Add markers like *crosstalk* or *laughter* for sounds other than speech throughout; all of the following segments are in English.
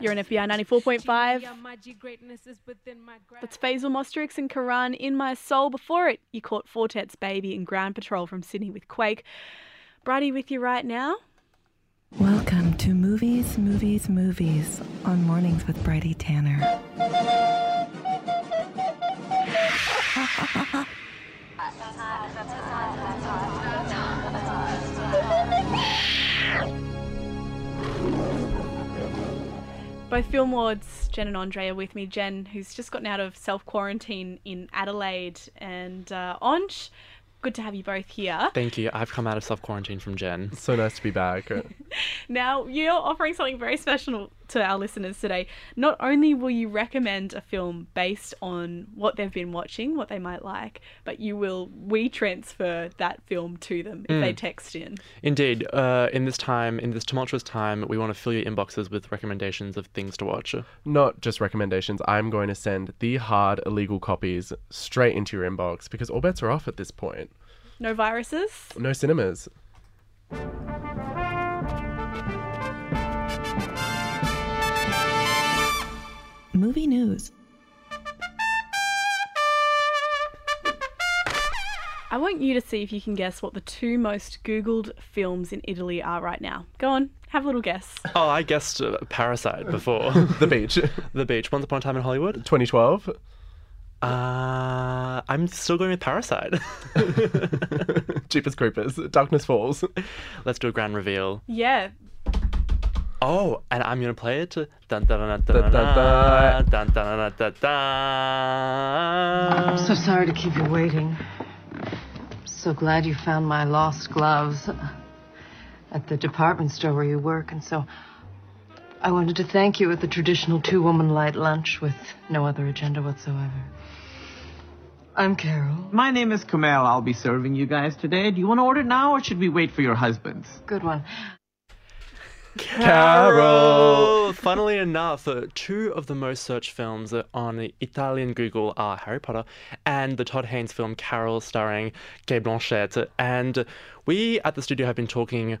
You're in FBI 94.5. That's Faisal Mosterix and Karan in my soul. Before it, you caught Fortet's Baby and Ground Patrol from Sydney with Quake. Brady with you right now. Welcome to Movies, Movies, Movies on Mornings with Brady Tanner. *laughs* Both film lords, Jen and Andre, are with me. Jen, who's just gotten out of self quarantine in Adelaide, and uh, Onge, good to have you both here. Thank you. I've come out of self quarantine from Jen. So nice to be back. *laughs* Now, you're offering something very special to our listeners today. Not only will you recommend a film based on what they've been watching, what they might like, but you will we transfer that film to them if they text in. Indeed, uh, in this time, in this tumultuous time, we want to fill your inboxes with recommendations of things to watch. Not just recommendations. I'm going to send the hard illegal copies straight into your inbox because all bets are off at this point. No viruses? No cinemas. Movie news. I want you to see if you can guess what the two most Googled films in Italy are right now. Go on, have a little guess. Oh, I guessed uh, Parasite before. *laughs* The beach. *laughs* the beach. Once upon a time in Hollywood. 2012. Uh, I'm still going with Parasite. *laughs* Jeepers Creepers. Darkness Falls. Let's do a grand reveal. Yeah, Oh, and I'm gonna play it. Dun dun dun dun Dun, dun dun, dun dun dun dun dun. I'm so sorry to keep you waiting. I'm So glad you found my lost gloves at the department store where you work, and so I wanted to thank you at the traditional two woman light lunch with no other agenda whatsoever. I'm Carol. My name is Kamal. I'll be serving you guys today. Do you want to order now or should we wait for your husbands? Good one. Carol! Funnily enough, uh, two of the most searched films uh, on the Italian Google are Harry Potter and the Todd Haynes film Carol, starring Cate Blanchett. And we at the studio have been talking,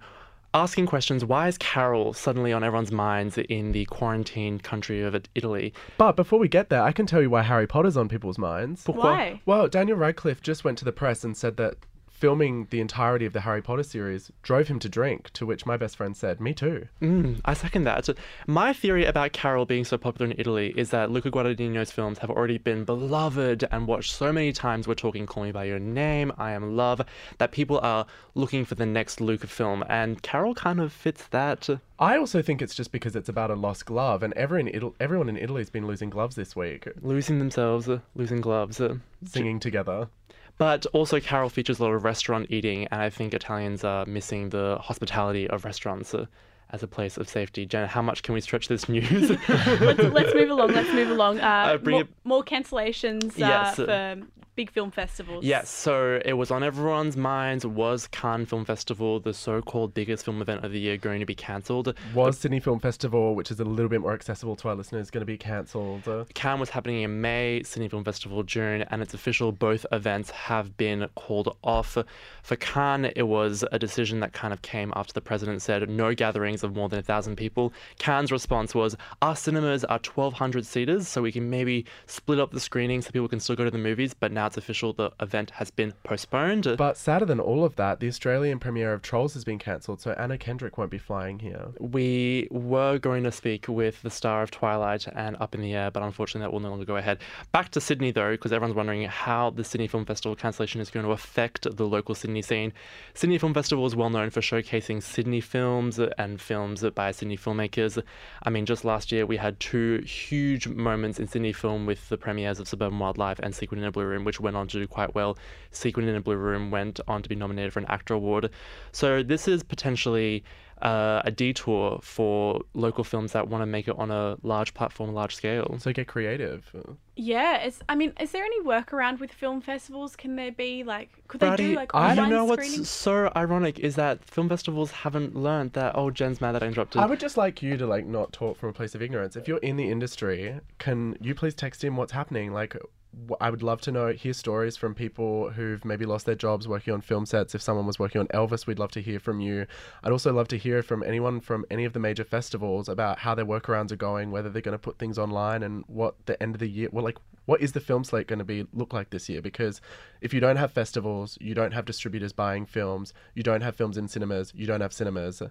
asking questions why is Carol suddenly on everyone's minds in the quarantined country of Italy? But before we get there, I can tell you why Harry Potter's on people's minds. why? Well, Daniel Radcliffe just went to the press and said that filming the entirety of the Harry Potter series drove him to drink, to which my best friend said, Me too. Mm, I second that. My theory about Carol being so popular in Italy is that Luca Guadagnino's films have already been beloved and watched so many times. We're talking Call Me By Your Name, I Am Love, that people are looking for the next Luca film, and Carol kind of fits that. I also think it's just because it's about a lost glove, and everyone in, Ital- everyone in Italy's been losing gloves this week, Losing themselves, losing gloves. singing together. But also, Carol features a lot of restaurant eating, and I think Italians are missing the hospitality of restaurants uh, as a place of safety. Jenna, how much can we stretch this news? *laughs* let's, let's move along. Let's move along. Uh, bring more, more cancellations uh, Yes. for big film festivals. Yes, so it was on everyone's minds. Was Cannes Film Festival, the so-called biggest film event of the year, going to be cancelled? Was Sydney Film Festival, which is a little bit more accessible to our listeners, going to be cancelled? Cannes was happening in May, Sydney Film Festival June, and it's official. Both events have been called off. For Cannes, it was a decision that kind of came after the president said no gatherings of more than a thousand people. Cannes' response was our cinemas are 1,200 seaters, so we can maybe split up the screening so people can still go to the movies. But now it's official, the event has been postponed. but sadder than all of that, the Australian premiere of Trolls has been cancelled, so Anna Kendrick won't be flying here. we were going to speak with the star of Twilight and Up in the Air, but unfortunately that will no longer go ahead. Back to Sydney though, because everyone's wondering how the Sydney Film Festival cancellation is going to affect the local Sydney scene. Sydney Film Festival is well known for showcasing Sydney films and films by Sydney filmmakers. I mean, just last year we had two huge moments in Sydney film with the premieres of Suburban Wildlife and Secret in a Blue Room, which went on to do quite well. Secret in a Blue Room went on to be nominated for an Actor award. So this is potentially uh, a detour for local films that want to make it on a large platform, large scale. So get creative. Yeah. It's, I mean, is there any workaround with film festivals? Can there be like, could they do Brady, like I don't know what's screenings? so ironic is that film festivals haven't learned that. Oh, Jen's mad that I interrupted. I would just like you to like not talk from a place of ignorance. If you're in the industry, can you please text him what's happening? Like, w- I would love to know, hear stories from people who've maybe lost their jobs working on film sets. If someone was working on Elvis, we'd love to hear from you. I'd also love to hear from anyone from any of the major festivals about how their workarounds are going, whether they're going to put things online, and what the end of the year, well, like, what is the film slate going to be look like this year? Because if you don't have festivals, you don't have distributors buying films, you don't have films in cinemas, you don't have cinemas.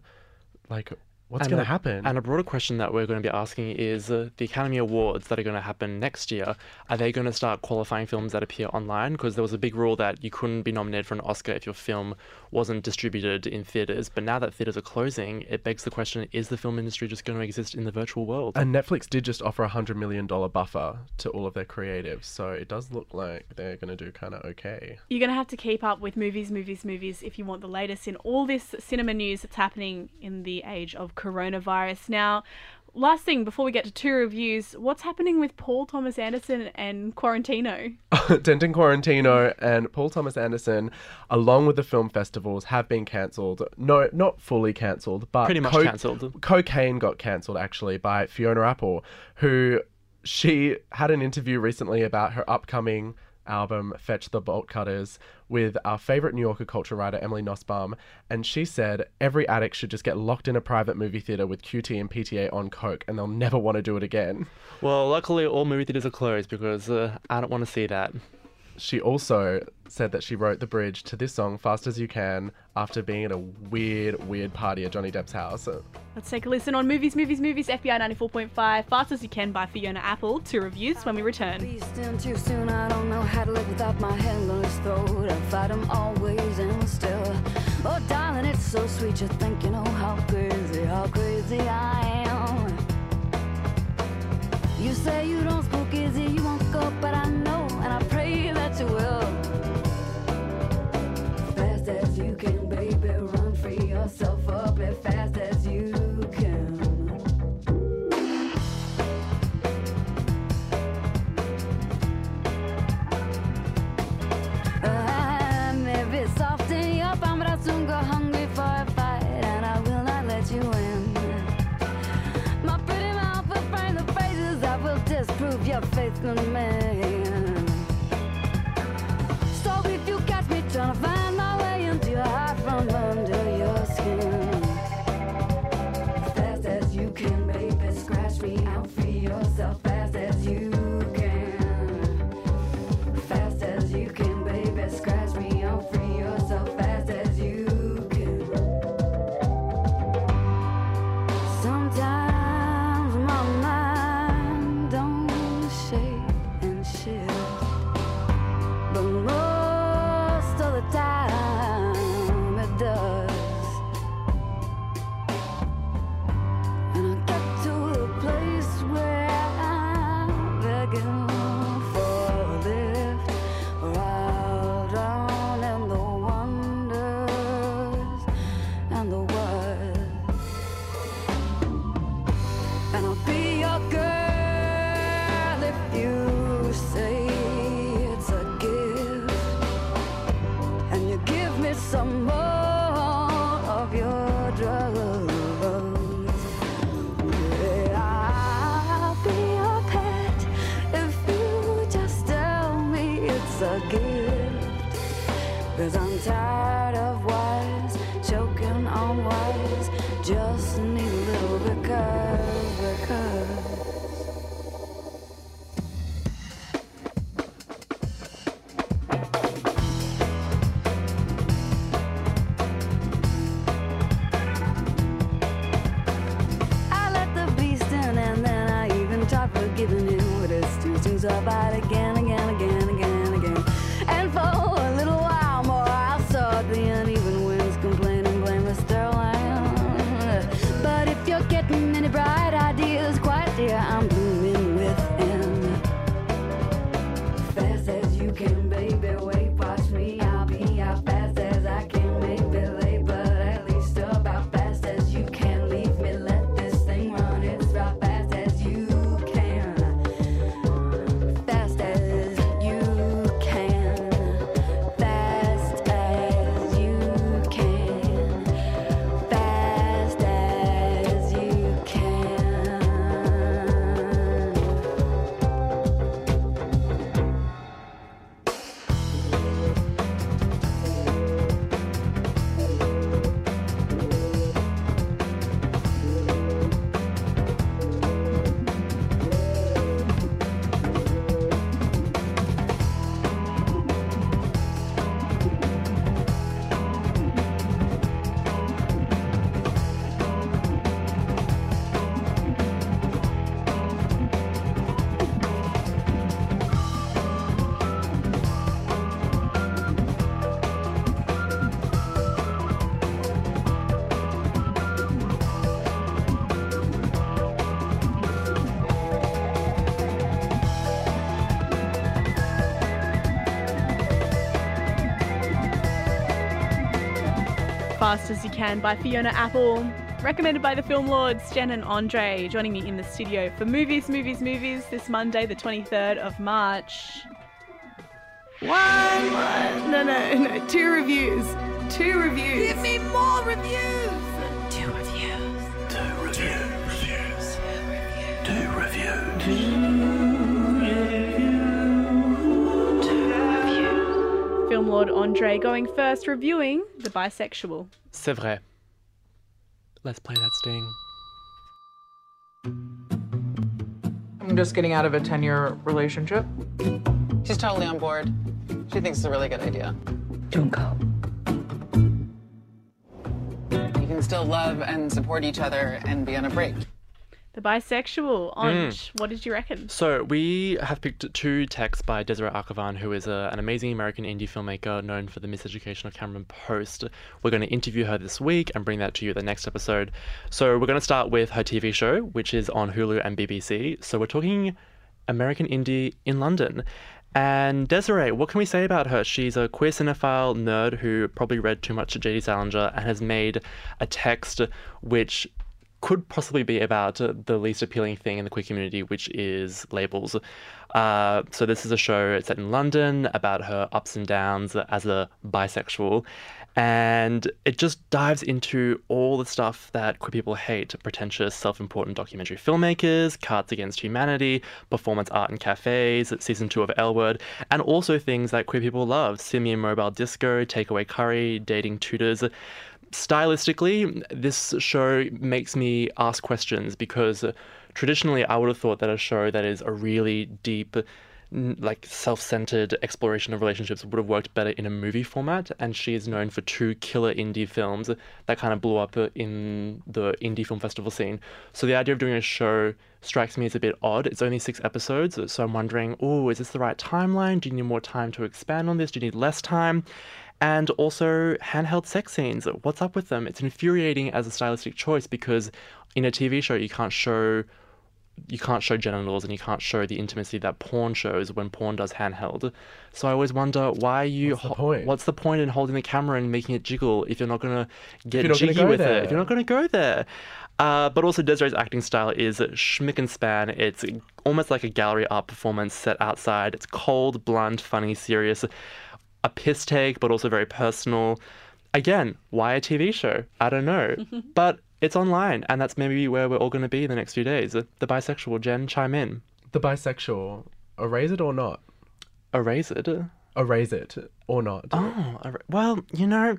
Like, what's going to happen? And a broader question that we're going to be asking is uh, the Academy Awards that are going to happen next year, are they going to start qualifying films that appear online? Because there was a big rule that you couldn't be nominated for an Oscar if your film wasn't distributed in theatres. But now that theatres are closing, it begs the question is the film industry just going to exist in the virtual world? And Netflix did just offer a hundred million dollar buffer to all of their creatives, so it does look like they're going to do kind of okay. You're going to have to keep up with movies, movies, movies if you want the latest in all this cinema news that's happening in the age of coronavirus. Now, last thing before we get to two reviews, what's happening with Paul Thomas Anderson and Quarantino? *laughs* Denton Quarantino and Paul Thomas Anderson, along with the film festivals, have been cancelled. No, not fully cancelled, but Pretty much cancelled. Cocaine got cancelled actually by Fiona Apple, who she had an interview recently about her upcoming album Fetch the Bolt Cutters with our favorite New Yorker culture writer Emily Nussbaum and she said every addict should just get locked in a private movie theater with QT and PTA on coke and they'll never want to do it again. Well, luckily, all movie theatres are closed because uh, I don't want to see that. She also said that she wrote the bridge to this song Fast as You Can after being at a weird weird party at Johnny Depp's house. Let's take a listen on Movies, Movies, Movies, FBI 94.5, Fast as You Can by Fiona Apple. Two reviews when we return. Too soon, I don't know how to live without my hand on his throat. I fight him always and still. Oh, darling, it's so sweet. You think you know how crazy, how crazy I am. You say you don't spook easy, you won't go, but I know, Fast as you can, baby, run free yourself up as fast as you can. I may be soft but I'll soon go hungry for a fight, and I will not let you in. My pretty mouth will frame the phrases will disprove your faith in me. To find Fast as You Can by Fiona Apple. Recommended by the Film Lords, Jen and Andre, joining me in the studio for Movies, Movies, Movies this Monday, the 23rd of March. One, one. No, no, no. Two reviews. Two reviews. Give me more reviews. Two reviews. Film Lord Andre going first, reviewing The Bisexual. C'est vrai. Let's play that sting. I'm just getting out of a 10 year relationship. She's totally on board. She thinks it's a really good idea. Don't go. You can still love and support each other and be on a break. The Bisexual. Ange, hmm. what did you reckon? So we have picked two texts by Desiree Akhavan, who is a, an amazing American indie filmmaker known for the Miseducation of Cameron Post. We're going to interview her this week and bring that to you the next episode. So we're going to start with her TV show, which is on Hulu and BBC. So we're talking American indie in London. And Desiree, what can we say about her? She's a queer cinephile nerd who probably read too much J.D. Salinger and has made a text which could possibly be about uh, the least appealing thing in the queer community, which is labels. Uh, so this is a show set in London about her ups and downs as a bisexual, and it just dives into all the stuff that queer people hate: pretentious, self-important documentary filmmakers, Cards Against Humanity, performance art in cafes, season two of L Word, and also things that queer people love: simian mobile disco, takeaway curry, dating tutors stylistically, this show makes me ask questions because uh, traditionally I would have thought that a show that is a really deep, like self centered exploration of relationships would have worked better in a movie format. And she is known for two killer indie films that kind of blew up uh, in the indie film festival scene. So the idea of doing a show strikes me as a bit odd. It's only six episodes, so I'm wondering, oh, is this the right timeline? Do you need more time to expand on this? Do you need less time? And also handheld sex scenes. What's up with them? It's infuriating as a stylistic choice because in a TV show you can't show you can't show genitals and you can't show the intimacy that porn shows when porn does handheld. So I always wonder why you What's the point? what's the point in holding the camera and making it jiggle if you're not gonna get gonna jiggy go with there. it? If you're not gonna go there. Uh, but also Desiree's acting style is schmick and span. It's almost like a gallery art performance set outside. It's cold, blunt, funny, serious a piss take, but also very personal. Again, why a TV show? I don't know. *laughs* but it's online, and that's maybe where we're all going to be in the next few days. The bisexual Jen, chime in. The bisexual, erase it or not? Erase it. Erase it or not? Oh, er- well, you know,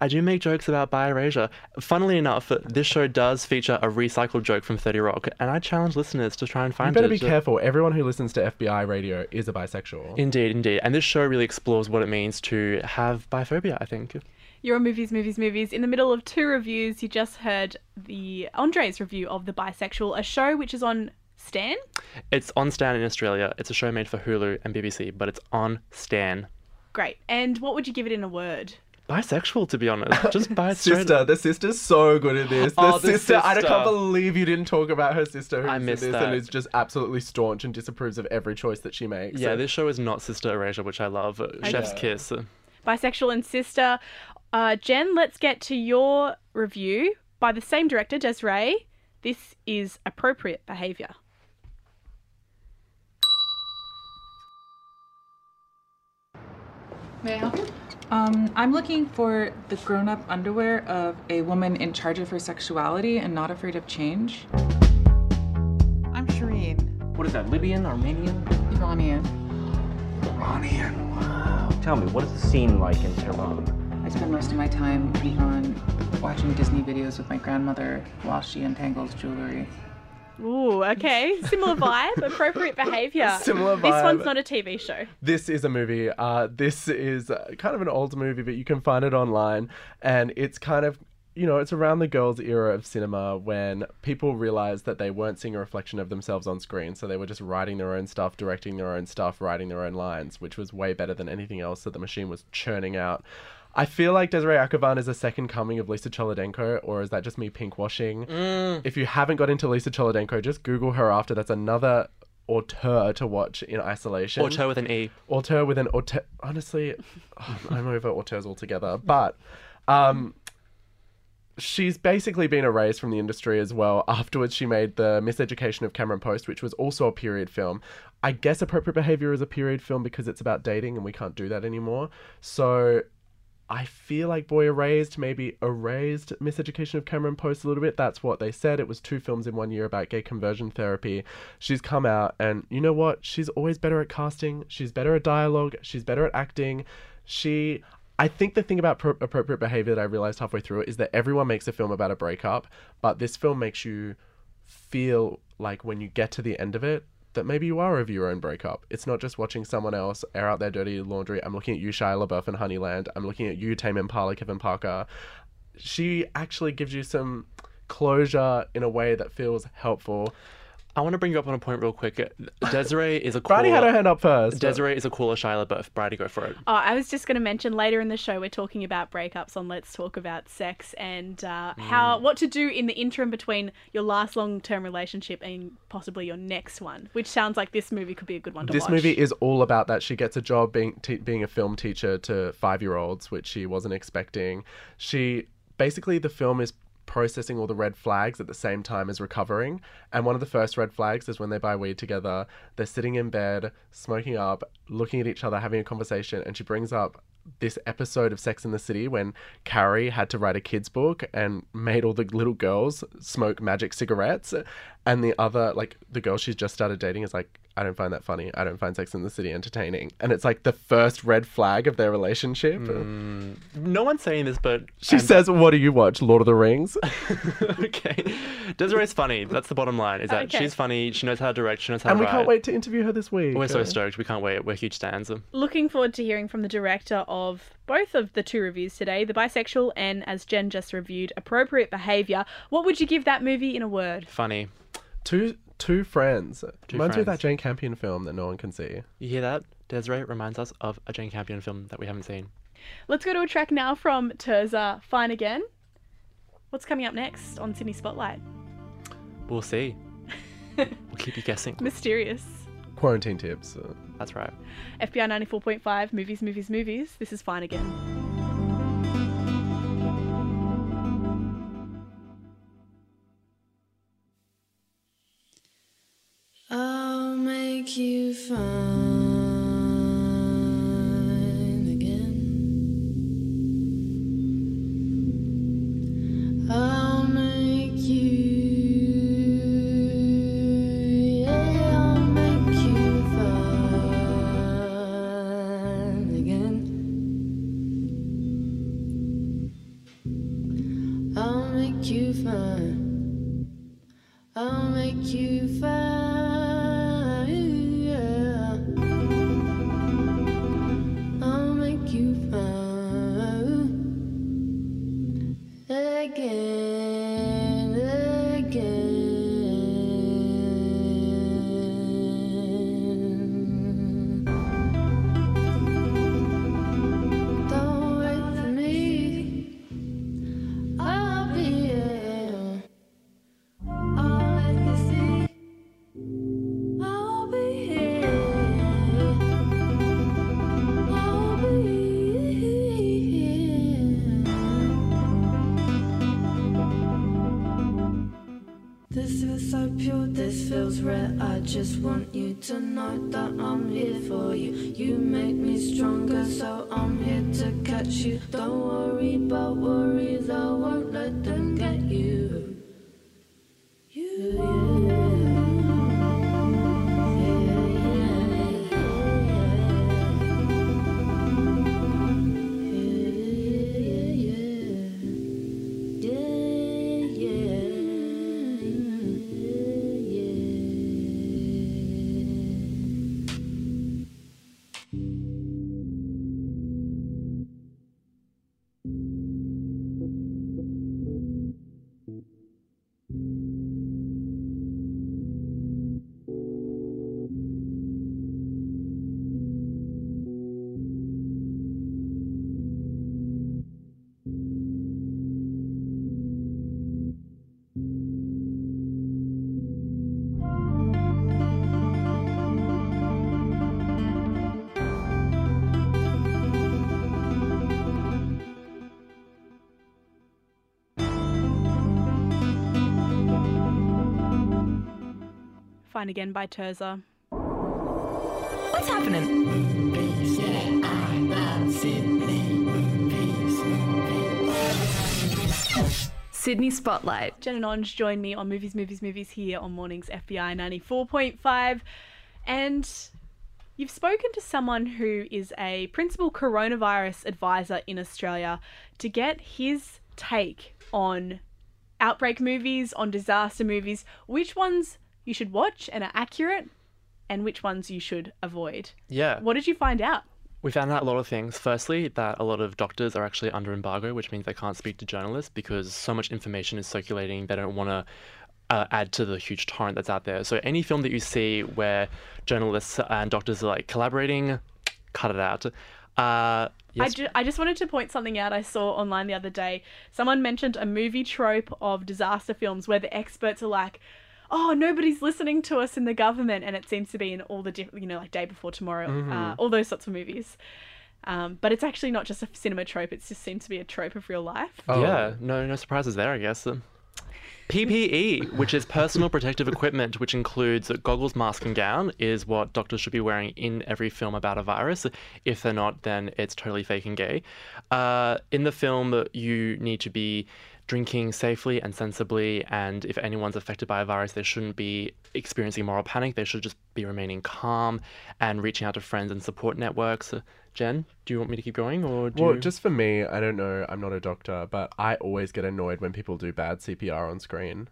I do make jokes about bi erasure. Funnily enough, this show does feature a recycled joke from 30 Rock, and I challenge listeners to try and find. You find better it. be careful. Everyone who listens to FBI radio is a bisexual. Indeed, indeed. And this show really explores what it means to have biphobia, I think. You're on Movies, Movies, Movies. In the middle of two reviews, you just heard the Andre's review of The Bisexual, a show which is on Stan. It's on Stan in Australia. It's a show made for Hulu and BBC, but it's on Stan. Great. And what would you give it in a word? Bisexual, to be honest. Just *laughs* bi straight. Sister, the sister's so good at this. The, Oh, the sister, I sister. can't believe you didn't talk about her sister who's I in missed this that. and is just absolutely staunch and disapproves of every choice that she makes. Yeah, this show is not Sister Erasure, which I love. Chef's Kiss. Bisexual and Sister. Uh, Jen, let's get to your review by the same director, Desiree. This is appropriate behaviour. May I help you? Um, I'm looking for the grown up underwear of a woman in charge of her sexuality and not afraid of change. I'm Shireen. What is that, Libyan, Armenian? Iranian. Iranian, wow. Tell me, what is the scene like in Tehran? I spend most of my time in Iran watching Disney videos with my grandmother while she entangles jewelry. Ooh, okay. Similar vibe, appropriate behaviour. *laughs* Similar vibe. This one's not a TV show. This is a movie. Uh, this is uh, kind of an old movie, but you can find it online. And it's kind of, you know, it's around the girls' era of cinema when people realized that they weren't seeing a reflection of themselves on screen. So they were just writing their own stuff, directing their own stuff, writing their own lines, which was way better than anything else that the machine was churning out. I feel like Desiree Akhavan is a second coming of Lisa Cholodenko, or is that just me pink washing? If you haven't got into Lisa Cholodenko, just Google her after. That's another auteur to watch in isolation. Auteur with an E. Auteur with an auteur. Honestly, oh, I'm over auteurs altogether. But um, she's basically been erased from the industry as well. Afterwards, she made the Miseducation of Cameron Post, which was also a period film. I guess Appropriate Behavior is a period film because it's about dating and we can't do that anymore. So I feel like Boy Erased maybe erased Miseducation of Cameron Post a little bit. That's what they said. It was two films in one year about gay conversion therapy. She's come out, and you know what? She's always better at casting. She's better at dialogue. She's better at acting. She. I think the thing about pro- appropriate behavior that I realized halfway through it is that everyone makes a film about a breakup, but this film makes you feel like when you get to the end of it, that maybe you are over your own breakup. It's not just watching someone else air out their dirty laundry. I'm looking at you, Shia LaBeouf and Honeyland. I'm looking at you, Tame Impala, Kevin Parker. She actually gives you some closure in a way that feels helpful. I want to bring you up on a point real quick. Desiree is a *laughs* Bridie had her hand up first. Desiree is a cooler Shia LaBeouf. Bridie, go for it. Oh, I was just going to mention later in the show we're talking about breakups on Let's Talk About Sex and uh, how what to do in the interim between your last long-term relationship and possibly your next one, which sounds like this movie could be a good one to This watch. movie is all about that. She gets a job being te- being a film teacher to five year olds, which she wasn't expecting. She basically the film is processing all the red flags at the same time as recovering. And one of the first red flags is when they buy weed together. They're sitting in bed, smoking up, looking at each other, having a conversation, and she brings up this episode of Sex in the City when Carrie had to write a kids book and made all the little girls smoke magic cigarettes and the other like the girl she's just started dating is like I don't find that funny. I don't find Sex in the City entertaining. And it's like the first red flag of their relationship. Mm. No one's saying this, but She and- says, "What do you watch? Lord of the Rings?" *laughs* okay. Desiree's funny. That's the bottom line. Is that Okay. she's funny. She knows how to direct. She knows how and to we write. can't wait to interview her this week. We're so stoked. We can't wait. We're huge fans. Of. Looking forward to hearing from the director of both of the two reviews today, The Bisexual and, as Jen just reviewed, Appropriate Behavior. What would you give that movie in a word? Funny. Two two friends. Reminds me of that. Jane Campion film that no one can see. You hear that? Desiree reminds us of a Jane Campion film that we haven't seen. Let's go to a track now from Terza, Fine Again. What's coming up next on Sydney Spotlight? We'll see. *laughs* we'll keep you guessing. Mysterious. Quarantine tips. That's right. FBI 94.5, movies, movies, movies. This is Fine Again. You fine just want you to know that I'm here for you. You make me stronger, so I'm here Fine Again by Terza. What's happening? Sydney Spotlight. Jen and Onge join me on Movies, Movies, Movies here on Mornings FBI 94.5. And you've spoken to someone who is a principal coronavirus advisor in Australia to get his take on outbreak movies, on disaster movies, which ones you should watch and are accurate, and which ones you should avoid. Yeah. What did you find out? We found out a lot of things. Firstly, that a lot of doctors are actually under embargo, which means they can't speak to journalists because so much information is circulating. They don't want to uh, add to the huge torrent that's out there. So any film that you see where journalists and doctors are like collaborating, cut it out. Uh, yes, I, ju- I just wanted to point something out I saw online the other day. Someone mentioned a movie trope of disaster films where the experts are like, oh, nobody's listening to us in the government. And it seems to be in all the different, you know, like Day Before Tomorrow, uh, all those sorts of movies. Um, but it's actually not just a cinema trope, it just seems to be a trope of real life. Oh. Yeah, no, no surprises there, I guess. Um, PPE, which is personal *laughs* protective equipment, which includes goggles, mask, and gown, is what doctors should be wearing in every film about a virus. If they're not, then it's totally fake and gay. Uh, in the film, you need to be drinking safely and sensibly, and if anyone's affected by a virus, they shouldn't be experiencing moral panic. They should just be remaining calm and reaching out to friends and support networks. Uh, Jen, do you want me to keep going, or do Well, you... just for me, I don't know. I'm not a doctor, but I always get annoyed when people do bad CPR on screen.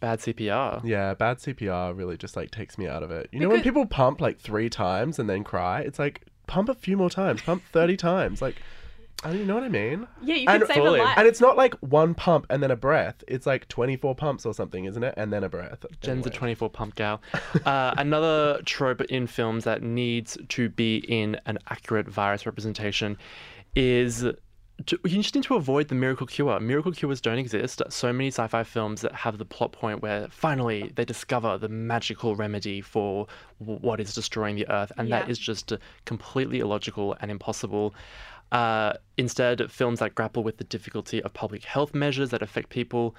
bad CPR? Yeah, bad CPR really just like takes me out of it. You know when people pump like three times and then cry? It's like pump a few more times, pump thirty *laughs* times. Like, I don't you know what I mean? Yeah, you can And- save a life. And it's not like one pump and then a breath. It's like twenty four pumps or something, isn't it? And then a breath. Jen's a 24 pump gal. *laughs* Uh, another trope in films that needs to be in an accurate virus representation is to, you just need to avoid the miracle cure. Miracle cures don't exist. So many sci fi films that have the plot point where finally they discover the magical remedy for what is destroying the earth, and that Yeah. is just completely illogical and impossible. Uh, instead, films that grapple with the difficulty of public health measures that affect people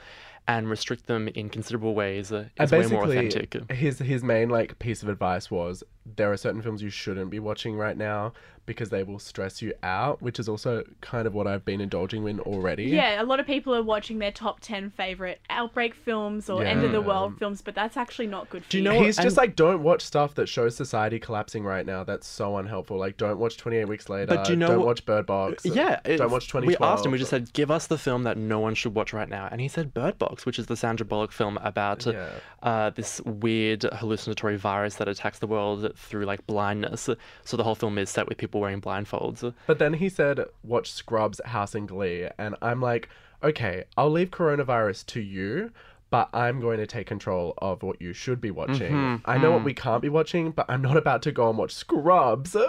and restrict them in considerable ways uh, is way more authentic. his his main like piece of advice was there are certain films you shouldn't be watching right now because they will stress you out, which is also kind of what I've been indulging in already. Yeah, a lot of people are watching their top 10 favorite outbreak films or end of the world films, but that's actually not good for Do you you. know what- He's just like, don't watch stuff that shows society collapsing right now. That's so unhelpful. Like, don't watch 28 Weeks Later. But do you know Don't what- watch Bird Box. Yeah, Don't watch 2012. We asked him. We just said, "Give us the film that no one should watch right now," and he said Bird Box, which is the Sandra Bullock film about Yeah. uh, this weird hallucinatory virus that attacks the world through like blindness. So the whole film is set with people wearing blindfolds. But then he said, watch Scrubs, House, and Glee. And I'm like, okay, I'll leave coronavirus to you, but I'm going to take control of what you should be watching. Mm-hmm. I know what we can't be watching, but I'm not about to go and watch Scrubs. *laughs*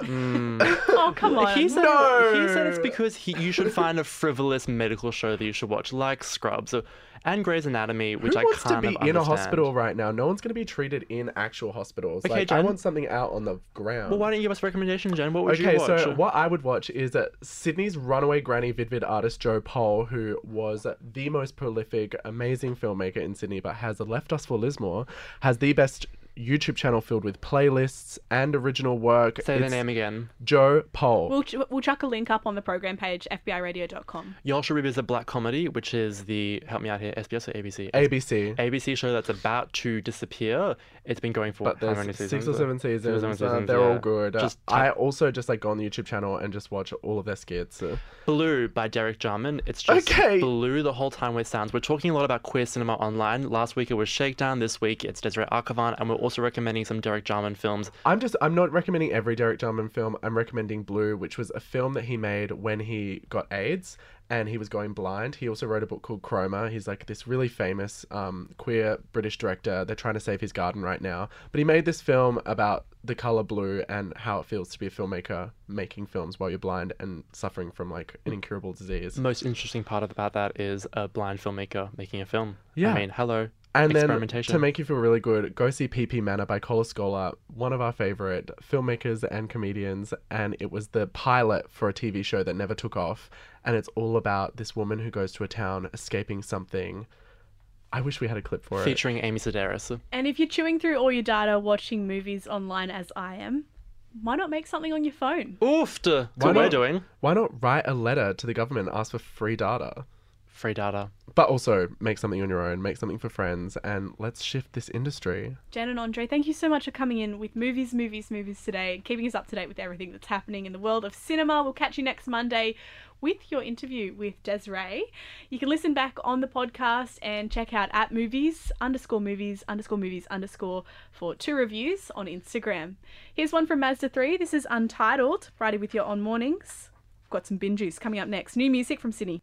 Oh, come on. He said, No! he said it's because he, you should find a frivolous medical show that you should watch, like Scrubs or, and Grey's Anatomy, which Who I wants to kind be of in a hospital right now? No one's going to be treated in actual hospitals. Okay, like, I want something out on the ground. Well, why don't you give us a recommendation, Jen? What would Okay, you watch? Okay, so what I would watch is that Sydney's runaway granny vidvid artist Joe Poll, who was the most prolific, amazing filmmaker in Sydney, but has left us for Lismore, has the best YouTube channel filled with playlists and original work. Say the It's name again. Joe Poll. We'll, ch- we'll chuck a link up on the program page, FBIRadio.com. You all should revisit Black Comedy, which is the help me out here, SBS or ABC? ABC. ABC show that's about to disappear. It's been going for But how there's many six or seven seasons. or seven uh, they're yeah. all good. Uh, Just I also just like go on the YouTube channel and just watch all of their skits. Uh, Blue by Derek Jarman. It's just Okay. blue the whole time with sounds. We're talking a lot about queer cinema online. Last week it was Shakedown. This week it's Desiree Akhavan, and we're also recommending some Derek Jarman films. I'm just I'm not recommending every Derek Jarman film. I'm recommending Blue, which was a film that he made when he got AIDS and he was going blind. He also wrote a book called Chroma. He's like this really famous um, queer British director. They're trying to save his garden right now. But he made this film about the color blue and how it feels to be a filmmaker making films while you're blind and suffering from like an incurable disease. The most interesting part about that is a blind filmmaker making a film. Yeah. I mean, hello. And then to make you feel really good, go see PP Manor by Cola Scholar, one of our favorite filmmakers and comedians. And it was the pilot for a TV show that never took off. And it's all about this woman who goes to a town escaping something. I wish we had a clip for it. Featuring Amy Sedaris. And if you're chewing through all your data watching movies online as I am, why not make something on your phone? Oofed! That's what we're not? doing. Why not write a letter to the government and ask for free data? Free data. But also make something on your own, make something for friends, and let's shift this industry. Jen and Andre, thank you so much for coming in with movies, movies, movies today, keeping us up to date with everything that's happening in the world of cinema. We'll catch you next Monday with your interview with Desiree. You can listen back on the podcast and check out at movies underscore movies underscore movies underscore for two reviews on Instagram. Here's one from Mazda 3. This is Untitled, Friday with your on mornings. We've got some bin juice coming up next. New music from Sydney.